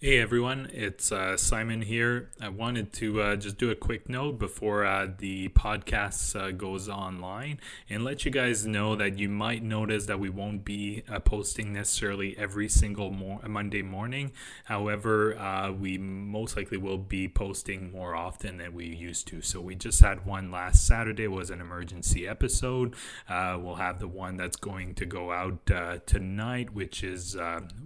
Hey everyone, it's uh, Simon here. I wanted to uh, just do a quick note before uh, the podcast uh, goes online and let you guys know that you might notice that we won't be uh, posting necessarily every single mo- Monday morning. However, uh, we most likely will be posting more often than we used to. So we just had one last Saturday was an emergency episode. we'll have the one that's going to go out tonight, which is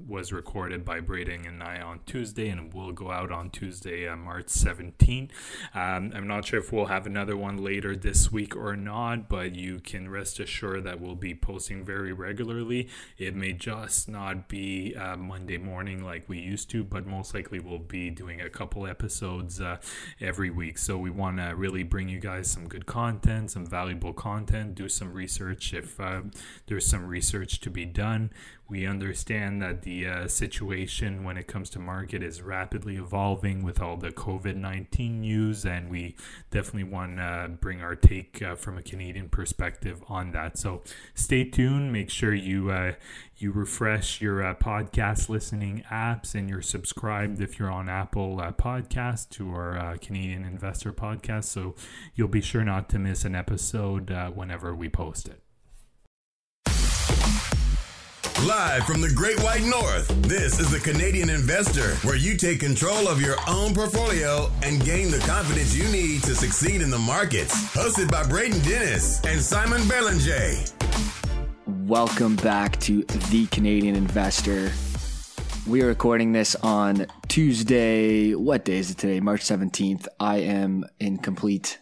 was recorded by Braden and I on Tuesday, and will go out on Tuesday, uh, March 17. Um, I'm not sure if we'll have another one later this week or not, but you can rest assured that we'll be posting very regularly. It may just not be uh, Monday morning like we used to, but most likely we'll be doing a couple episodes uh, every week. So we want to really bring you guys some good content, some valuable content, do some research if uh, there's some research to be done. We understand that the uh, situation when it comes to market is rapidly evolving with all the COVID 19 news, and we definitely want to bring our take uh, from a Canadian perspective on that. So stay tuned. Make sure you uh, you refresh your uh, podcast listening apps and you're subscribed if you're on Apple uh, Podcast to our uh, Canadian Investor Podcast. So you'll be sure not to miss an episode uh, whenever we post it. Live from the Great White North, this is the Canadian Investor, where you take control of your own portfolio and gain the confidence you need to succeed in the markets. Hosted by Braden Dennis and Simon Belanger. Welcome back to the Canadian Investor. We are recording this on Tuesday. What day is it today? March 17th. I am in complete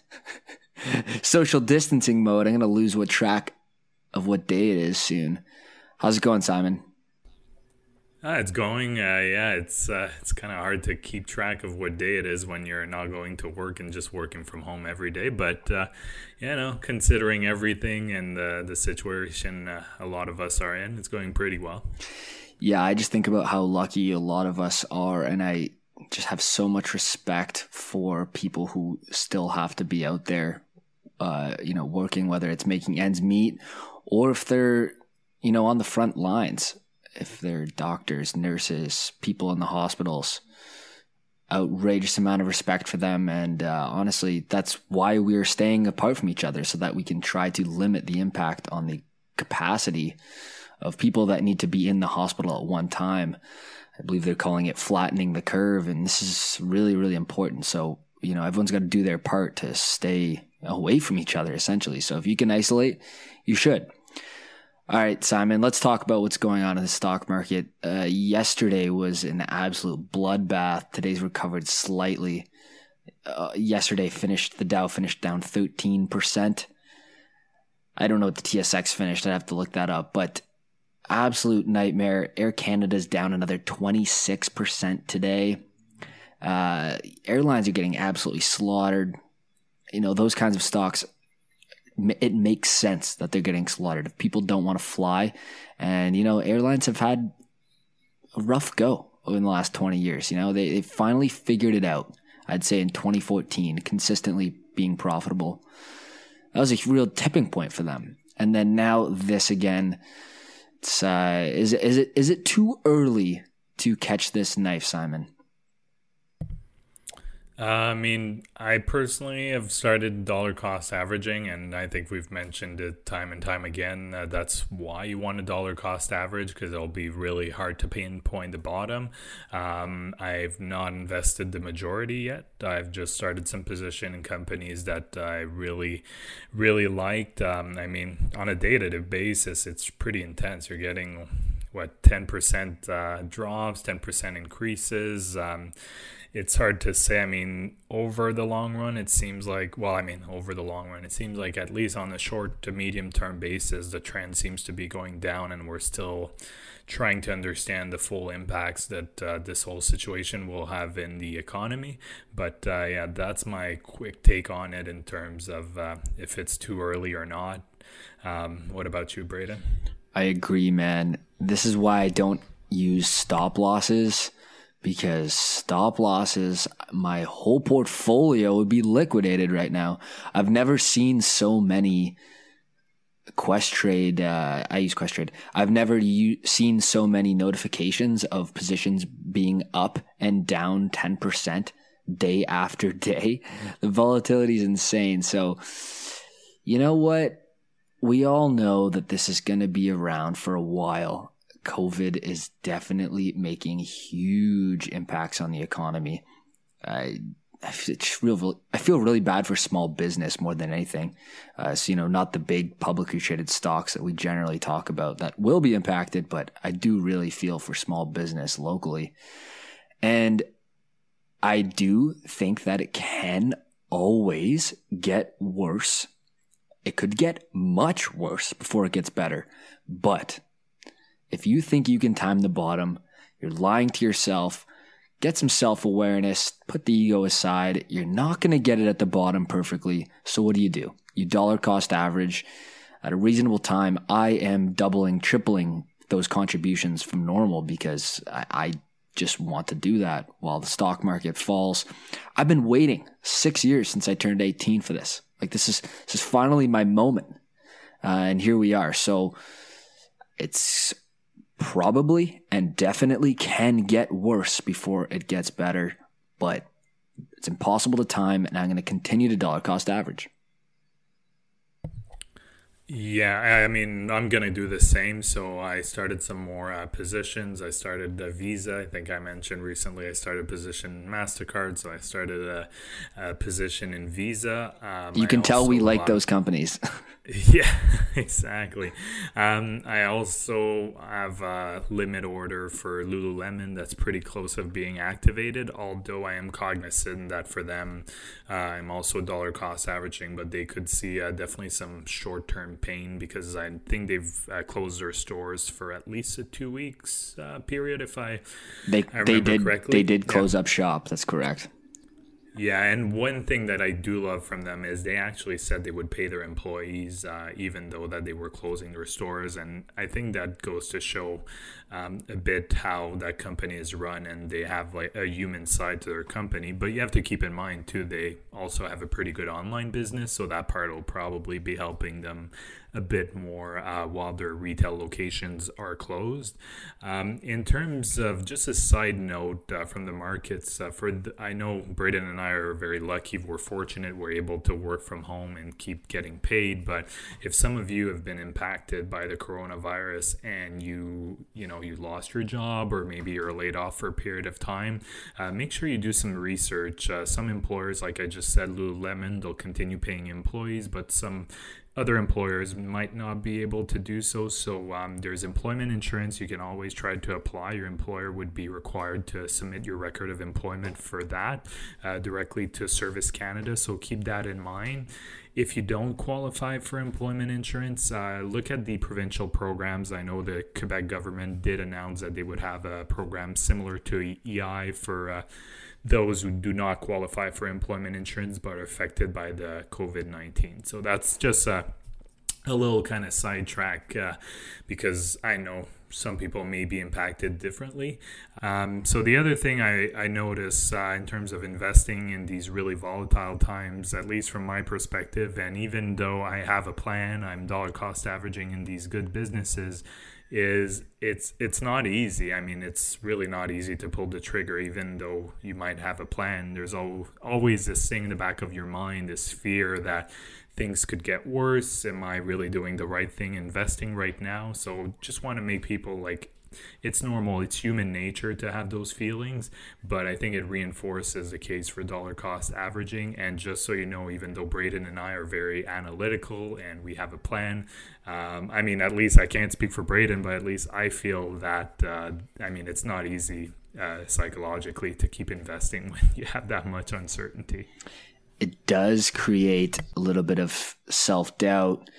social distancing mode. I'm going to lose what track of what day it is soon. How's it going, Simon? Uh, it's going. Uh, yeah, it's uh, it's kind of hard to keep track of what day it is when you're not going to work and just working from home every day. But uh, you know, considering everything and the the situation uh, a lot of us are in, it's going pretty well. Yeah, I just think about how lucky a lot of us are, and I just have so much respect for people who still have to be out there, uh, you know, working, whether it's making ends meet or if they're you know, on the front lines, if they're doctors, nurses, people in the hospitals, outrageous amount of respect for them. And uh, honestly, that's why we're staying apart from each other so that we can try to limit the impact on the capacity of people that need to be in the hospital at one time. I believe they're calling it flattening the curve. And this is really, really important. So, you know, everyone's got to do their part to stay away from each other, essentially. So if you can isolate, you should. All right, Simon, let's talk about what's going on in the stock market. Uh, yesterday was an absolute bloodbath. Today's recovered slightly. Uh, yesterday finished, the Dow finished down 13%. I don't know what the TSX finished. I'd have to look that up, but absolute nightmare. Air Canada's down another 26% today. Uh, airlines are getting absolutely slaughtered. You know, those kinds of stocks it makes sense that they're getting slaughtered. If people don't want to fly, and you know, airlines have had a rough go in the last 20 years. You know, they, they finally figured it out. I'd say in 2014, consistently being profitable. That was a real tipping point for them. And then now this again. Uh, is is it is it too early to catch this knife, Simon? Uh, I mean, I personally have started dollar cost averaging, and I think we've mentioned it time and time again. Uh, that's why you want a dollar cost average because it'll be really hard to pinpoint the bottom. Um, I've not invested the majority yet. I've just started some position in companies that I really, really liked. Um, I mean, on a day to day basis, it's pretty intense. You're getting what 10% uh, drops, 10% increases. Um, it's hard to say. I mean, over the long run, it seems like, well, I mean, over the long run, it seems like at least on the short to medium term basis, the trend seems to be going down, and we're still trying to understand the full impacts that uh, this whole situation will have in the economy. But uh, yeah, that's my quick take on it in terms of uh, if it's too early or not. Um, what about you, Braden? I agree, man. This is why I don't use stop losses because stop losses, my whole portfolio would be liquidated right now. I've never seen so many Questrade, uh, I use Questrade. I've never u- seen so many notifications of positions being up and down 10% day after day. The volatility is insane. So, you know what? We all know that this is going to be around for a while. COVID is definitely making huge impacts on the economy. I it's real. I feel really bad for small business more than anything. Uh, so you know, not the big publicly traded stocks that we generally talk about that will be impacted, but I do really feel for small business locally, and I do think that it can always get worse. It could get much worse before it gets better, but if you think you can time the bottom, you're lying to yourself get some self awareness, put the ego aside. You're not going to get it at the bottom perfectly. So what do you do? You dollar cost average at a reasonable time. I am doubling, tripling those contributions from normal because I, I just want to do that while the stock market falls. I've been waiting six years since I turned 18 for this. Like this is this is finally my moment, uh, and here we are. So it's probably and definitely can get worse before it gets better, but it's impossible to time, and I'm going to continue to dollar cost average. Yeah, I mean, I'm going to do the same. So I started some more uh, positions. I started a Visa. I think I mentioned recently I started a position MasterCard. So I started a, a position in Visa. Um, you can tell we like those companies. Yeah, exactly. Um, I also have a limit order for Lululemon that's pretty close of being activated. Although I am cognizant that for them, uh, I'm also dollar cost averaging, but they could see uh, definitely some short term pain because I think they've uh, closed their stores for at least a two weeks uh, period. If I they I they did correctly. they did close yeah. up shop. That's correct. Yeah, and one thing that I do love from them is they actually said they would pay their employees, uh, even though that they were closing their stores, and I think that goes to show um, a bit how that company is run, and they have like a human side to their company. But you have to keep in mind too, they also have a pretty good online business, so that part will probably be helping them a bit more uh, while their retail locations are closed. Um, in terms of just a side note uh, from the markets, uh, for I know Braden and I are very lucky. We're fortunate. We're able to work from home and keep getting paid. But if some of you have been impacted by the coronavirus and you you know you lost your job or maybe you're laid off for a period of time, uh, make sure you do some research. Uh, some employers, like I just said, Lululemon, they'll continue paying employees, but some other employers might not be able to do so. So um, there's employment insurance. You can always try to apply. Your employer would be required to submit your record of employment for that uh, directly to Service Canada. So keep that in mind. If you don't qualify for employment insurance, uh, look at the provincial programs. I know the Quebec government did announce that they would have a program similar to EI for. Uh, those who do not qualify for employment insurance but are affected by the COVID 19. So that's just a, a little kind of sidetrack uh, because I know some people may be impacted differently. Um, so, the other thing I, I notice uh, in terms of investing in these really volatile times, at least from my perspective, and even though I have a plan, I'm dollar cost averaging in these good businesses, is it's it's not easy. I mean, it's really not easy to pull the trigger, even though you might have a plan. There's al- always this thing in the back of your mind, this fear that things could get worse. Am I really doing the right thing investing right now? So just want to make people like it's normal it's human nature to have those feelings but i think it reinforces the case for dollar cost averaging. And just so you know even though braden and i are very analytical and we have a plan um, i mean at least i can't speak for braden but at least i feel that uh, i mean it's not easy uh, psychologically to keep investing when you have that much uncertainty. It does create a little bit of self-doubt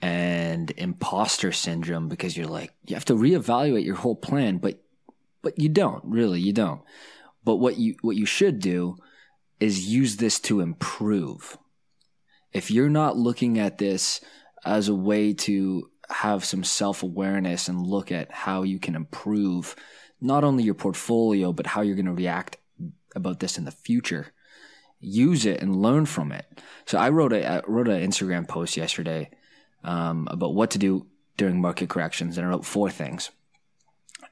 and imposter syndrome because you're like you have to reevaluate your whole plan but but you don't really you don't. But what you what you should do is use this to improve. If you're not looking at this as a way to have some self-awareness and look at how you can improve not only your portfolio but how you're going to react about this in the future use it and learn from it. So i wrote a I wrote an instagram post yesterday um, about what to do during market corrections, and I wrote four things.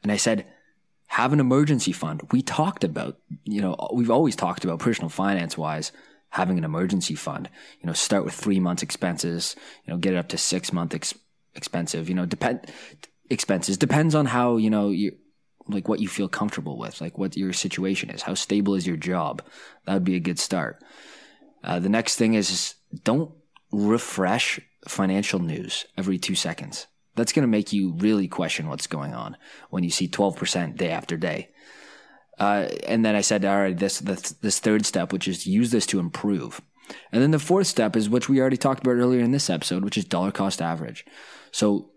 And I said, have an emergency fund. We talked about, you know, we've always talked about personal finance wise having an emergency fund. You know, start with three months expenses. You know, get it up to six month ex- expensive. You know, depend expenses depends on how you know you like what you feel comfortable with, like what your situation is, how stable is your job. That would be a good start. Uh, the next thing is don't refresh financial news every two seconds. That's going to make you really question what's going on when you see 12% day after day. Uh, and then I said, all right, this, this, this third step, which is use this to improve. And then the fourth step is which we already talked about earlier in this episode, which is dollar cost average. So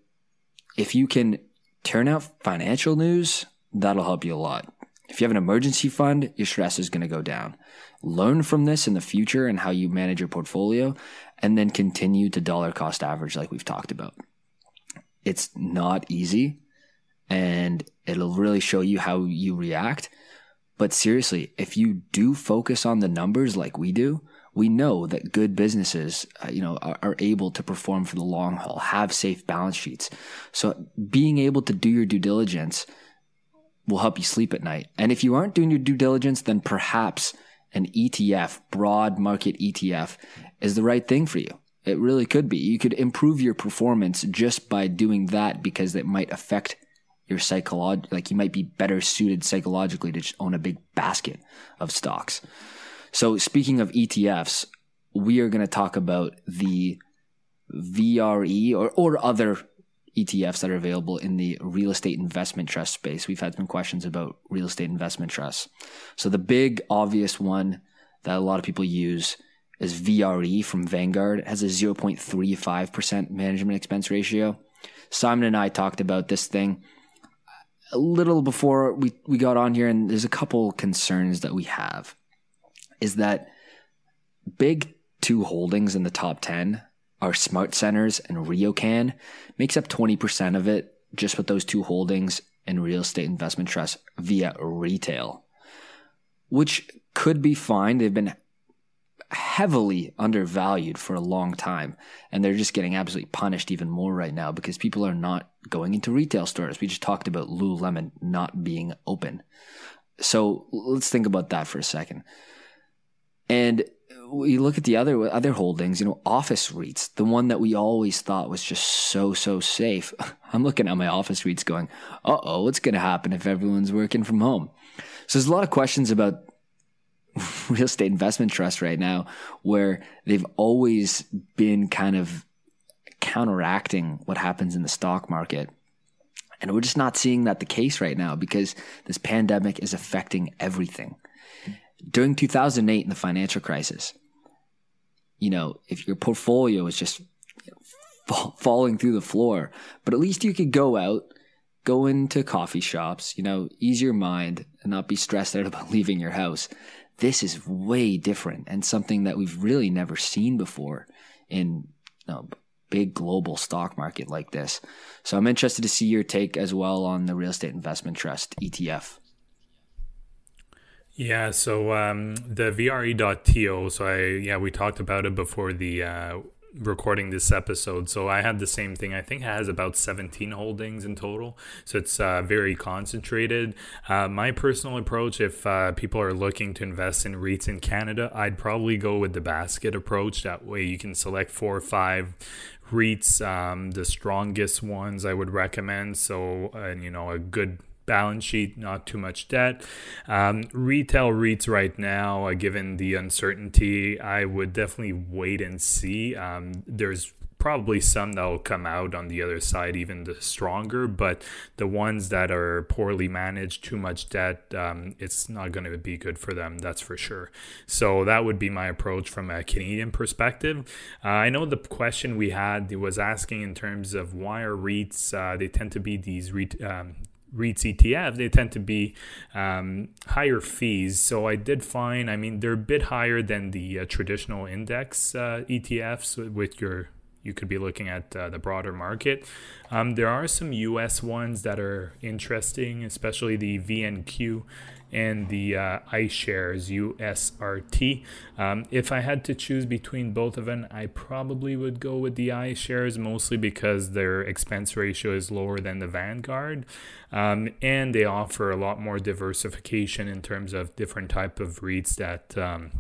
if you can turn out financial news, that'll help you a lot. If you have an emergency fund, your stress is going to go down. Learn from this in the future and how you manage your portfolio, and then continue to dollar cost average like we've talked about. It's not easy and it'll really show you how you react. But seriously, if you do focus on the numbers like we do, we know that good businesses, uh, you know, are, are, able to perform for the long haul, have safe balance sheets. So being able to do your due diligence will help you sleep at night. And if you aren't doing your due diligence, then perhaps an ETF, broad market ETF, is the right thing for you. It really could be. You could improve your performance just by doing that because it might affect your psychology. Like you might be better suited psychologically to own a big basket of stocks. So speaking of ETFs, we are going to talk about the VRE or, or other ETFs that are available in the real estate investment trust space. We've had some questions about real estate investment trusts. So the big obvious one that a lot of people use is VRE from Vanguard. It has a 0.35% management expense ratio. Simon and I talked about this thing a little before we, we got on here, and there's a couple concerns that we have. Is that big two holdings in the top 10 are SmartCentres and RioCan, makes up 20% of it just with those two holdings in real estate investment trust via retail, which could be fine. They've been heavily undervalued for a long time. And they're just getting absolutely punished even more right now because people are not going into retail stores. We just talked about Lululemon not being open. So let's think about that for a second. And we look at the other other holdings, you know, office REITs, the one that we always thought was just so so safe. I'm looking at my office REITs going, "Uh oh, what's going to happen if everyone's working from home?" So there's a lot of questions about real estate investment trust right now where they've always been kind of counteracting what happens in the stock market. And we're just not seeing that the case right now because this pandemic is affecting everything. During 2008 in the financial crisis, you know, if your portfolio is just falling through the floor, but at least you could go out, go into coffee shops, you know, ease your mind and not be stressed out about leaving your house this is way different and something that we've really never seen before in a big global stock market like this. So I'm interested to see your take as well on the real estate investment trust ETF. Yeah, so um, the VRE.to, so I yeah we talked about it before the uh, recording this episode. So I had the same thing. I think it has about 17 holdings in total. So it's uh, very concentrated. Uh, my personal approach, if uh, people are looking to invest in REITs in Canada, I'd probably go with the basket approach. That way you can select four or five REITs, um, the strongest ones I would recommend. So, and you know, a good balance sheet, not too much debt. Um, retail REITs right now, uh, given the uncertainty, I would definitely wait and see. Um, there's probably some that will come out on the other side even the stronger but the ones that are poorly managed too much debt um, it's not going to be good for them that's for sure so that would be my approach from a canadian perspective uh, i know the question we had was asking in terms of why are reits uh, they tend to be these um, REITs ETF, they tend to be um, higher fees. So I did find, I mean, they're a bit higher than the uh, traditional index uh, ETFs with your you could be looking at uh, the broader market. Um, there are some US ones that are interesting, especially the VNQ and the uh, iShares USRT. Um, if I had to choose between both of them, I probably would go with the iShares mostly because their expense ratio is lower than the Vanguard. Um, and they offer a lot more diversification in terms of different type of REITs that um,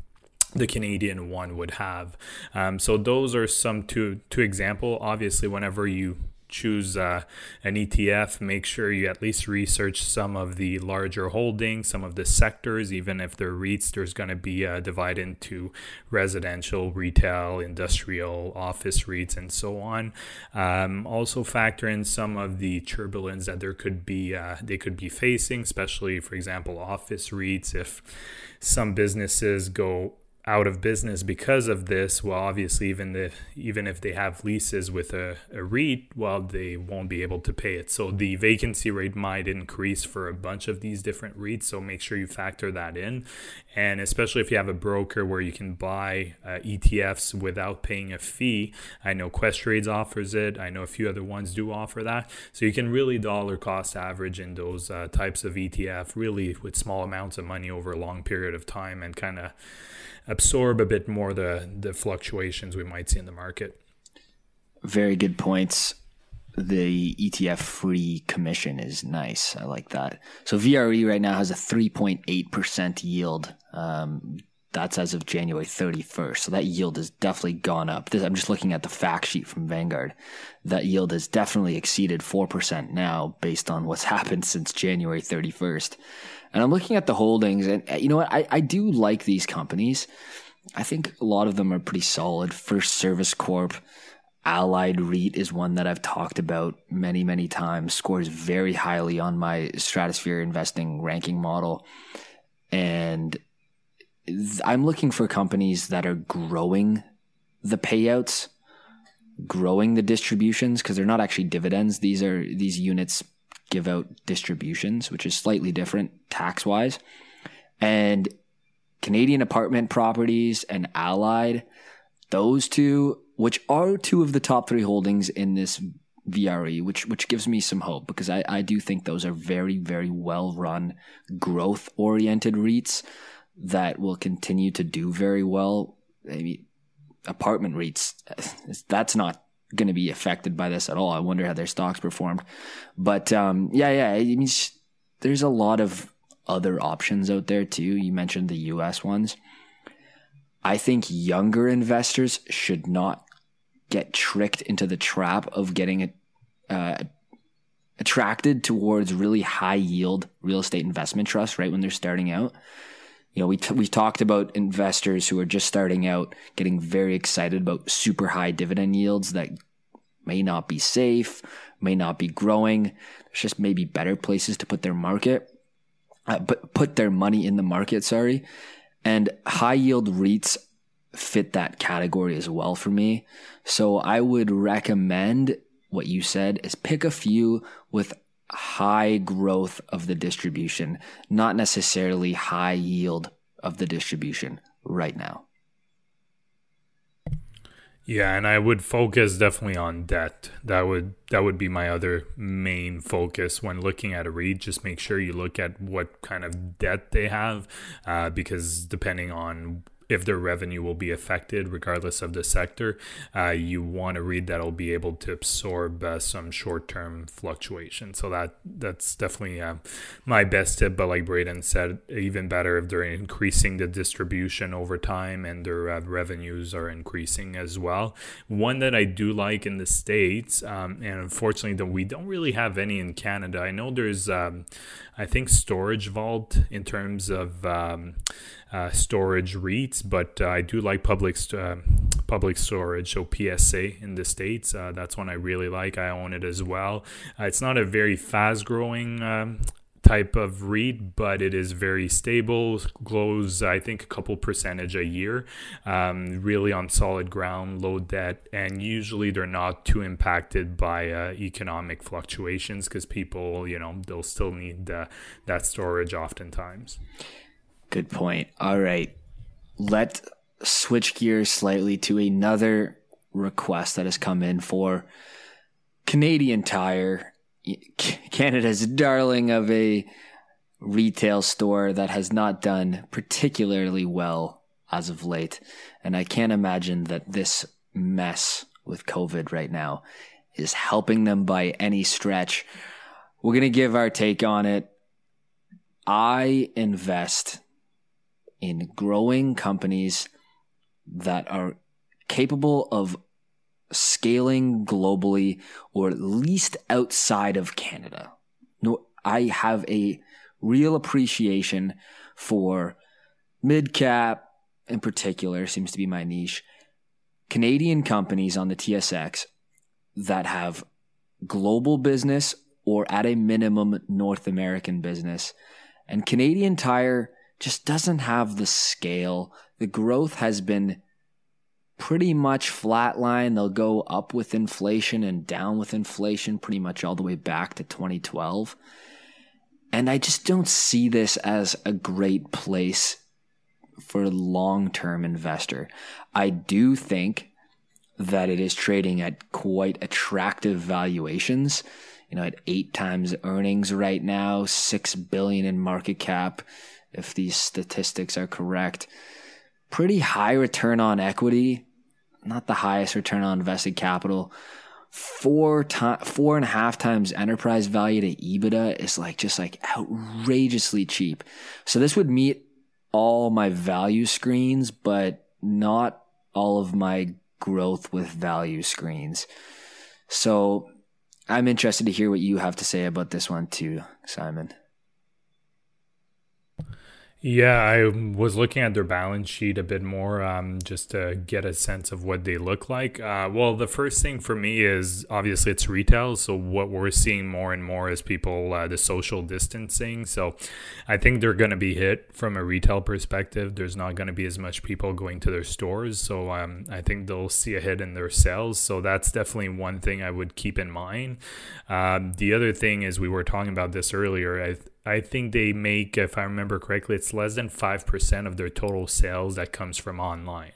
the Canadian one would have. Um, so those are some two two example. Obviously, whenever you choose uh, an ETF, make sure you at least research some of the larger holdings, some of the sectors, even if they're REITs, there's going to be uh, divided into residential, retail, industrial, office REITs, and so on. Um, also factor in some of the turbulence that there could be, uh, they could be facing, especially, for example, office REITs. If some businesses go out of business because of this, well, obviously, even the even if they have leases with a, a REIT, well, they won't be able to pay it. So the vacancy rate might increase for a bunch of these different REITs. So make sure you factor that in, and especially if you have a broker where you can buy uh, ETFs without paying a fee. I know Questrades offers it. I know a few other ones do offer that. So you can really dollar cost average in those uh, types of ETF, really with small amounts of money over a long period of time, and kind of absorb a bit more the the fluctuations we might see in the market. Very good points. The ETF free commission is nice. I like that. So VRE right now has a 3.8% yield. Um, that's as of January 31st. So that yield has definitely gone up. This, I'm just looking at the fact sheet from Vanguard. That yield has definitely exceeded 4% now based on what's happened since January 31st. And I'm looking at the holdings, and uh, you know what? I, I do like these companies. I think a lot of them are pretty solid. FirstService Corp, Allied REIT is one that I've talked about many, many times, scores very highly on my stratosphere investing ranking model. And I'm looking for companies that are growing the payouts, growing the distributions, because they're not actually dividends. These are these units give out distributions, which is slightly different tax wise. And Canadian apartment properties and Allied, those two, which are two of the top three holdings in this VRE, which which gives me some hope because I, I do think those are very, very well run, growth oriented REITs that will continue to do very well. Maybe apartment REITs, that's not going to be affected by this at all. I wonder how their stocks performed. But um, yeah, yeah, I mean, there's a lot of other options out there too. You mentioned the US ones. I think younger investors should not get tricked into the trap of getting uh, attracted towards really high yield real estate investment trusts right when they're starting out you know, we t- we talked about investors who are just starting out getting very excited about super high dividend yields that may not be safe, may not be growing. There's just maybe better places to put their market, uh, but put their money in the market. Sorry, and high yield REITs fit that category as well for me. So I would recommend what you said is pick a few with high growth of the distribution, not necessarily high yield of the distribution right now. Yeah, and I would focus definitely on debt. That would that would be my other main focus when looking at a REIT. Just make sure you look at what kind of debt they have, uh, because depending on if their revenue will be affected regardless of the sector, uh, you want a REIT that'll be able to absorb uh, some short-term fluctuation. So that that's definitely uh, my best tip. But like Braden said, even better if they're increasing the distribution over time and their uh, revenues are increasing as well. One that I do like in the states, um, and unfortunately, that we don't really have any in Canada. I know there's, um, I think, StorageVault in terms of um, uh, storage REITs, but uh, I do like public uh, public storage, so PSA in the states. Uh, that's one I really like. I own it as well. It's not a very fast growing. Um, type of REIT, but it is very stable, grows, I think, a couple percentage a year, um, really on solid ground, low debt, and usually they're not too impacted by uh, economic fluctuations because people, you know, they'll still need uh, that storage oftentimes. Good point. All right. Let switch gears slightly to another request that has come in for Canadian Tire, Canada's darling of a retail store that has not done particularly well as of late. And I can't imagine that this mess with COVID right now is helping them by any stretch. We're going to give our take on it. I invest in growing companies that are capable of scaling globally or at least outside of Canada. No, I have a real appreciation for mid cap in particular seems to be my niche. Canadian companies on the TSX that have global business or at a minimum North American business. And Canadian Tire just doesn't have the scale. The growth has been pretty much flatline. They'll go up with inflation and down with inflation pretty much all the way back to 2012. And I just don't see this as a great place for a long term investor. I do think that it is trading at quite attractive valuations. You know, at eight times earnings right now, six billion in market cap, if these statistics are correct. Pretty high return on equity, not the highest return on invested capital. Four time, four and a half times enterprise value to EBITDA is like just like outrageously cheap. So this would meet all my value screens, but not all of my growth with value screens. So I'm interested to hear what you have to say about this one too, Simon. Yeah, I was looking at their balance sheet a bit more um, just to get a sense of what they look like. Uh, well, the first thing for me is obviously it's retail. So, what we're seeing more and more is people, uh, the social distancing. So, I think they're going to be hit from a retail perspective. There's not going to be as much people going to their stores. So, um, I think they'll see a hit in their sales. So, that's definitely one thing I would keep in mind. Um, the other thing is, we were talking about this earlier. I, think they make, if I remember correctly, it's less than 5% of their total sales that comes from online.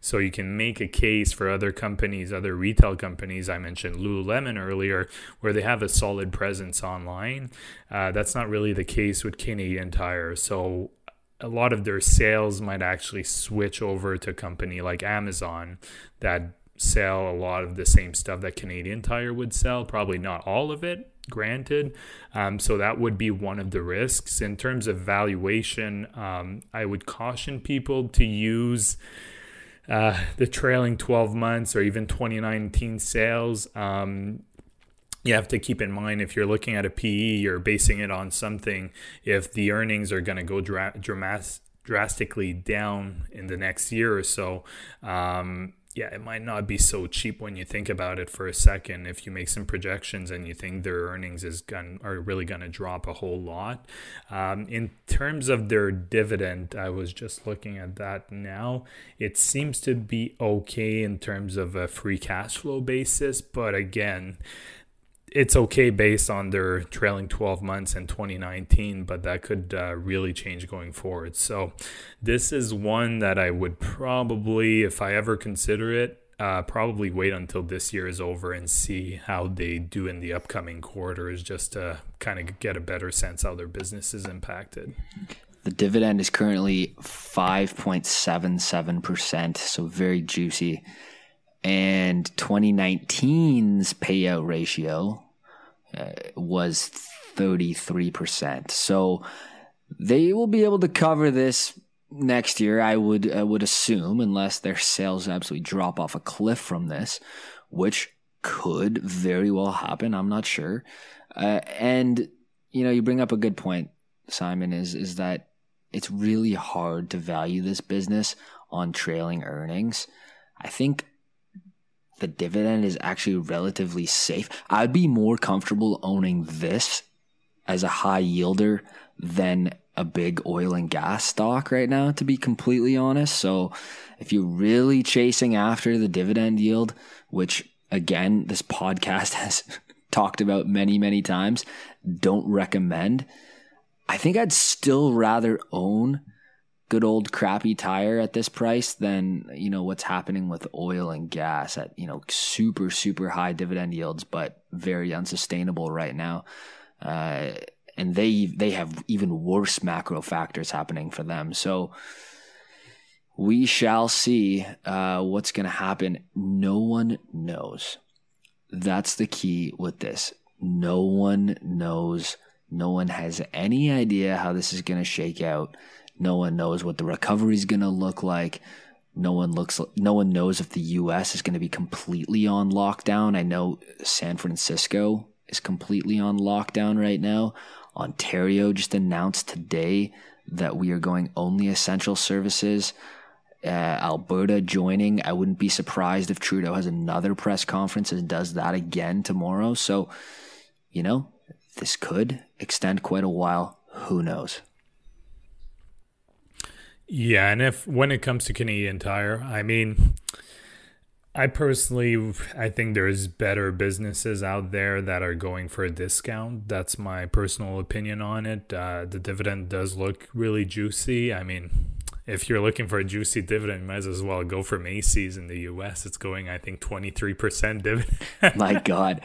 So you can make a case for other companies, other retail companies. I mentioned Lululemon earlier, where they have a solid presence online. Uh, that's not really the case with Canadian Tire. So a lot of their sales might actually switch over to a company like Amazon that sell a lot of the same stuff that Canadian Tire would sell. Probably not all of it, granted. Um, so that would be one of the risks. In terms of valuation, um, I would caution people to use uh, the trailing 12 months or even 2019 sales. Um, you have to keep in mind if you're looking at a PE, you're basing it on something. If the earnings are going to go dra- dramatic, drastically down in the next year or so, um, yeah, it might not be so cheap when you think about it for a second. If you make some projections and you think their earnings is going are really going to drop a whole lot. Um, in terms of their dividend, I was just looking at that now. It seems to be okay in terms of a free cash flow basis, but again, it's okay based on their trailing 12 months in 2019, but that could uh, really change going forward. So, this is one that I would probably, if I ever consider it, uh, probably wait until this year is over and see how they do in the upcoming quarters just to kind of get a better sense how their business is impacted. The dividend is currently 5.77%, so very juicy. And 2019's payout ratio was 33%. So they will be able to cover this next year, I would I would assume, unless their sales absolutely drop off a cliff from this, which could very well happen. I'm not sure. Uh, and you know, you bring up a good point, Simon. Is is that it's really hard to value this business on trailing earnings. I think the dividend is actually relatively safe. I'd be more comfortable owning this as a high yielder than a big oil and gas stock right now, to be completely honest. So if you're really chasing after the dividend yield, which again, this podcast has talked about many, many times, don't recommend. I think I'd still rather own good old crappy tire at this price than you know what's happening with oil and gas at you know super super high dividend yields but very unsustainable right now uh, and they they have even worse macro factors happening for them. So we shall see uh, what's going to happen. No one knows. That's the key with this. No one knows. No one has any idea how this is going to shake out. No one knows what the recovery is going to look like. No one looks. No one knows if the U.S. is going to be completely on lockdown. I know San Francisco is completely on lockdown right now. Ontario just announced today that we are going only essential services uh, Alberta joining. I wouldn't be surprised if Trudeau has another press conference and does that again tomorrow. So, you know, this could extend quite a while. Who knows? Yeah, and if when it comes to Canadian Tire, I mean, I personally, I think there's better businesses out there that are going for a discount. That's my personal opinion on it. Uh, the dividend does look really juicy. I mean, if you're looking for a juicy dividend, you might as well go for Macy's in the U.S. It's going, I think, 23% dividend. My God.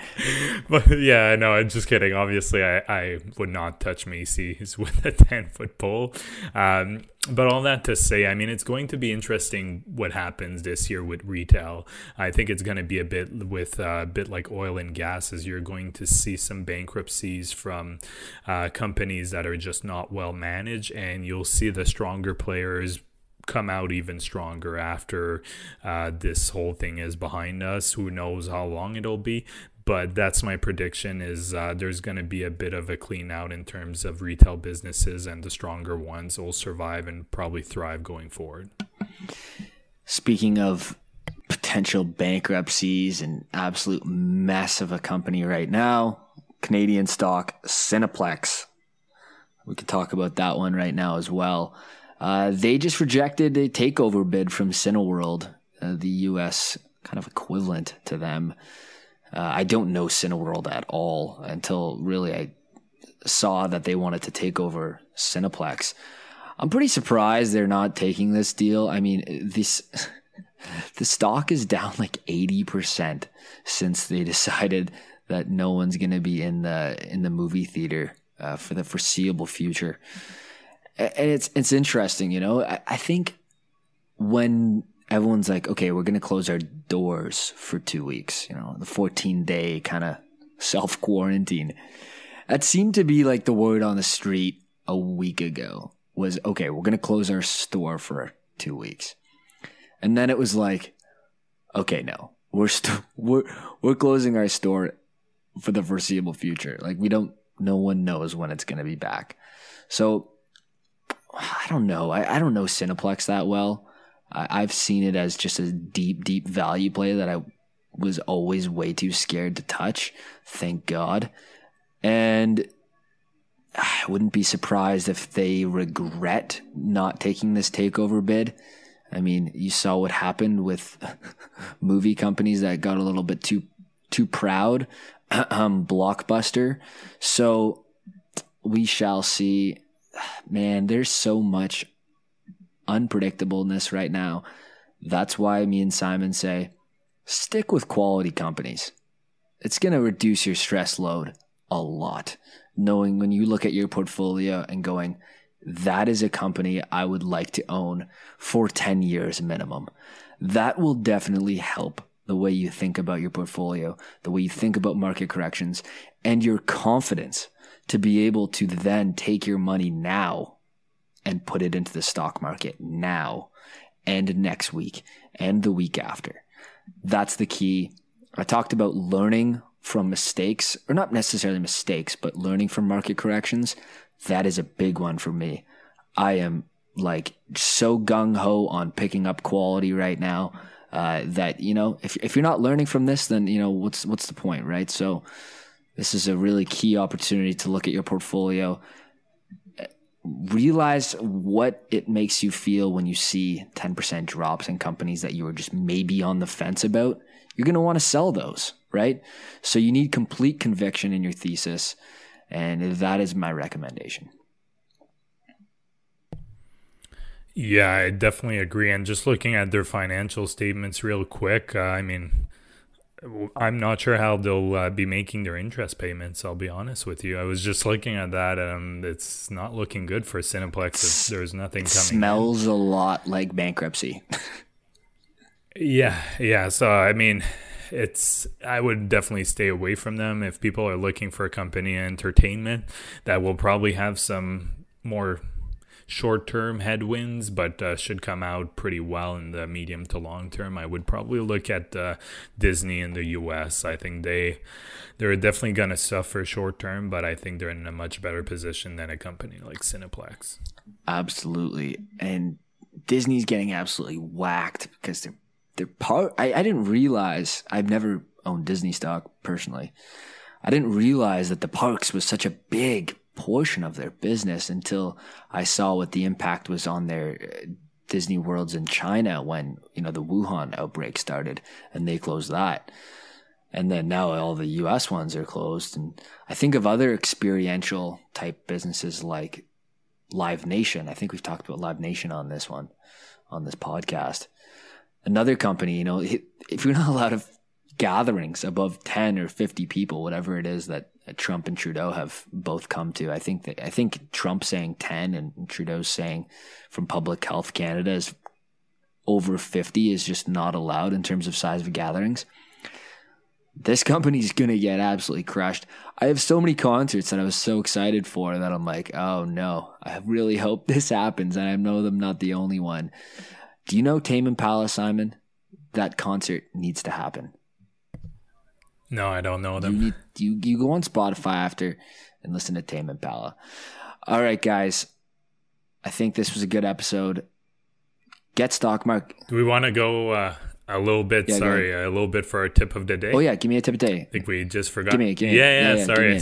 but yeah, no, I'm just kidding. Obviously, I, I would not touch Macy's with a 10 foot pole. Um, but all that to say, I mean, it's going to be interesting what happens this year with retail. I think it's going to be a bit with uh, a bit like oil and gas, as you're going to see some bankruptcies from uh, companies that are just not well managed, and you'll see the stronger players come out even stronger after uh, this whole thing is behind us. Who knows how long it'll be? But that's my prediction is uh, there's going to be a bit of a clean out in terms of retail businesses and the stronger ones will survive and probably thrive going forward. Speaking of potential bankruptcies and absolute mess of a company right now canadian stock cineplex. We could talk about that one right now as well. Uh, they just rejected a takeover bid from cineworld uh, the us kind of equivalent to them uh, I don't know Cineworld at all until really I saw that they wanted to take over Cineplex. I'm pretty surprised they're not taking this deal. I mean, this the stock is down like 80% since they decided that no one's going to be in the in the movie theater uh, for the foreseeable future. And it's it's interesting, you know. I, I think when everyone's like, okay, we're going to close our doors for two weeks, you know, the 14 day kind of self quarantine. That seemed to be like the word on the street a week ago was, okay, we're going to close our store for two weeks. And then it was like, okay, no, we're, st- we're, we're closing our store for the foreseeable future. Like we don't, no one knows when it's going to be back. So I don't know. I, I don't know Cineplex that well. I've seen it as just a deep, deep value play that I was always way too scared to touch. Thank God. And I wouldn't be surprised if they regret not taking this takeover bid. I mean, you saw what happened with movie companies that got a little bit too too proud. um, Blockbuster. So we shall see. Man, there's so much unpredictableness right now. That's why me and Simon say stick with quality companies. It's going to reduce your stress load a lot. Knowing when you look at your portfolio and going, that is a company I would like to own for 10 years minimum. That will definitely help the way you think about your portfolio, the way you think about market corrections, and your confidence to be able to then take your money now and put it into the stock market now and next week and the week after. That's the key. I talked about learning from mistakes, or not necessarily mistakes, but learning from market corrections. That is a big one for me. I am like so gung ho on picking up quality right now uh, that you know if if you're not learning from this, then you know what's what's the point, right? So this is a really key opportunity to look at your portfolio realize what it makes you feel when you see 10% drops in companies that you were just maybe on the fence about. You're going to want to sell those, right? So you need complete conviction in your thesis. And that is my recommendation. Yeah, I definitely agree. And just looking at their financial statements real quick, uh, I mean, I'm not sure how they'll uh, be making their interest payments. I'll be honest with you. I was just looking at that, and it's not looking good for Cineplex. There's nothing coming. Smells in. a lot like bankruptcy. yeah, yeah. So I mean, it's I would definitely stay away from them if people are looking for a company entertainment that will probably have some more short term headwinds, but uh, should come out pretty well in the medium to long term. I would probably look at uh, Disney in the U.S. I think they they're definitely going to suffer short term, but I think they're in a much better position than a company like Cineplex. Absolutely, and Disney's getting absolutely whacked because they're they're part. I, I didn't realize I've never owned Disney stock personally. I didn't realize that the parks was such a big portion of their business until I saw what the impact was on their uh, Disney Worlds in China when, you know, the Wuhan outbreak started and they closed that. And then now all the US ones are closed. And I think of other experiential type businesses like Live Nation. I think we've talked about Live Nation on this one, on this podcast. Another company, you know, if you're not allowed to gatherings above 10 or 50 people, whatever it is that Trump and Trudeau have both come to. I think that I think Trump saying 10 and Trudeau's saying from Public Health Canada is over 50 is just not allowed in terms of size of gatherings. This company's going to get absolutely crushed. I have so many concerts that I was so excited for that I'm like, oh no, I really hope this happens. And I know I'm not the only one. Do you know Tame Impala, Simon? That concert needs to happen. No, I don't know them. You, need, you, you go on Spotify after and listen to Tame Impala. All right, guys. I think this was a good episode. Get stock mark. Do we want to go uh, a little bit? Yeah, sorry, a little bit for our tip of the day. Oh yeah, give me a tip of the day. I think we just forgot. Give me, give me. Yeah, yeah. yeah, yeah sorry.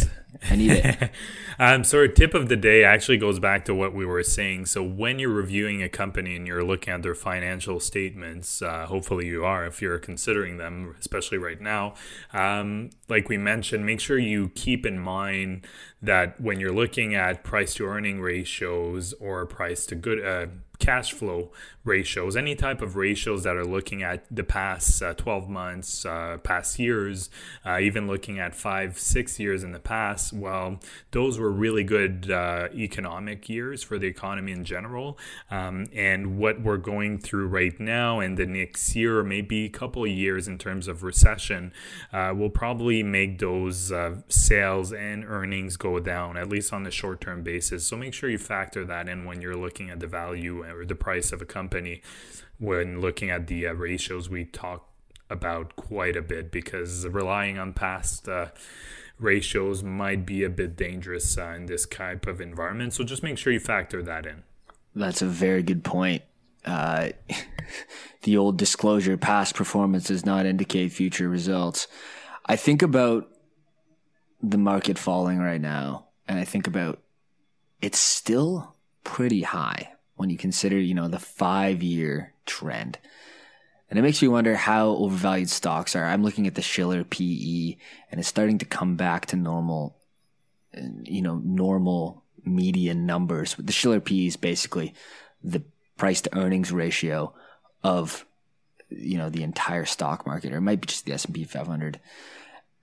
I need it. um, so our tip of the day actually goes back to what we were saying. So when you're reviewing a company and you're looking at their financial statements, uh, hopefully you are if you're considering them, especially right now. Um, like we mentioned, make sure you keep in mind that when you're looking at price to earning ratios or price to good uh, cash flow ratios, any type of ratios that are looking at the past uh, 12 months, uh, past years, uh, even looking at five, six years in the past, well, those were really good uh, economic years for the economy in general. Um, and what we're going through right now and the next year, maybe a couple of years in terms of recession, uh, will probably make those uh, sales and earnings go down, at least on the short term basis. So make sure you factor that in when you're looking at the value or the price of a company when looking at the uh, ratios we talk about quite a bit because relying on past uh, ratios might be a bit dangerous uh, in this type of environment. So just make sure you factor that in. That's a very good point. Uh, the old disclosure past performance does not indicate future results. I think about the market falling right now, and I think about it's still pretty high when you consider, you know, the five year trend. And it makes you wonder how overvalued stocks are. I'm looking at the Shiller PE and it's starting to come back to normal, you know, normal median numbers. The Shiller PE is basically the price to earnings ratio of, you know, the entire stock market, or it might be just the S&P 500.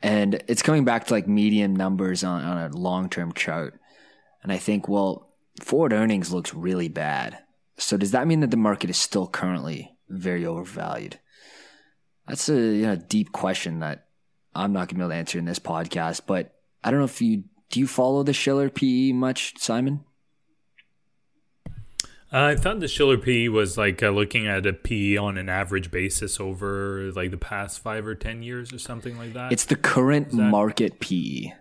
And it's coming back to like median numbers on, on a long term chart. And I think, well, forward earnings looks really bad. So does that mean that the market is still currently very overvalued? That's a you know, deep question that I'm not gonna be able to answer in this podcast. But I don't know if you do you follow the Shiller PE much, Simon? Uh, I thought the Shiller PE was like uh, looking at a PE on an average basis over like the past five or ten years or something like that. It's the current that... market PE.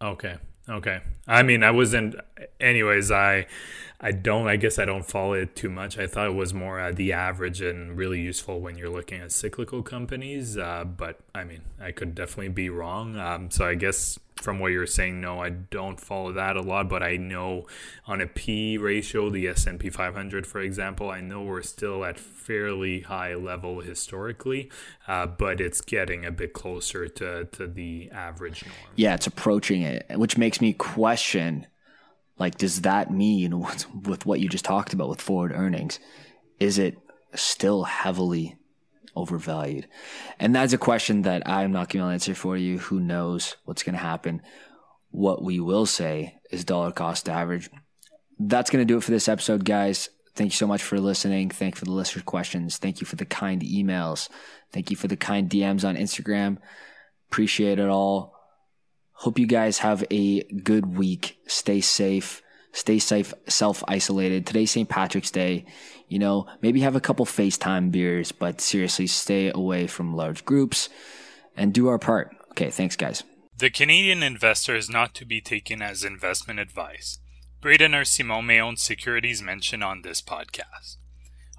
Okay. Okay. I mean, I wasn't. Anyways, I, I don't. I guess I don't follow it too much. I thought it was more uh, the average and really useful when you're looking at cyclical companies. Uh, but I mean, I could definitely be wrong. Um, so I guess from what you're saying, no, I don't follow that a lot, but I know on a P ratio, the S&P 500, for example, I know we're still at fairly high level historically, uh, but it's getting a bit closer to, to the average norm. Yeah, it's approaching it, which makes me question, like, does that mean with what you just talked about with forward earnings, is it still heavily overvalued? And that's a question that I'm not going to answer for you. Who knows what's going to happen? What we will say is dollar cost average. That's going to do it for this episode, guys. Thank you so much for listening. Thank you for the listener questions. Thank you for the kind emails. Thank you for the kind DMs on Instagram. Appreciate it all. Hope you guys have a good week. Stay safe. Stay safe, self isolated. Today's St. Patrick's Day. You know, maybe have a couple FaceTime beers, but seriously, stay away from large groups and do our part. Okay, thanks, guys. The Canadian investor is not to be taken as investment advice. Braden or Simon may own securities mentioned on this podcast.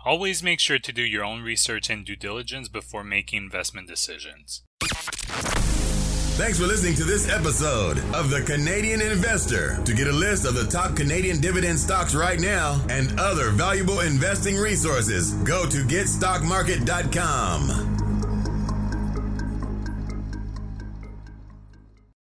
Always make sure to do your own research and due diligence before making investment decisions. Thanks for listening to this episode of The Canadian Investor. To get a list of the top Canadian dividend stocks right now and other valuable investing resources, go to getstockmarket.com.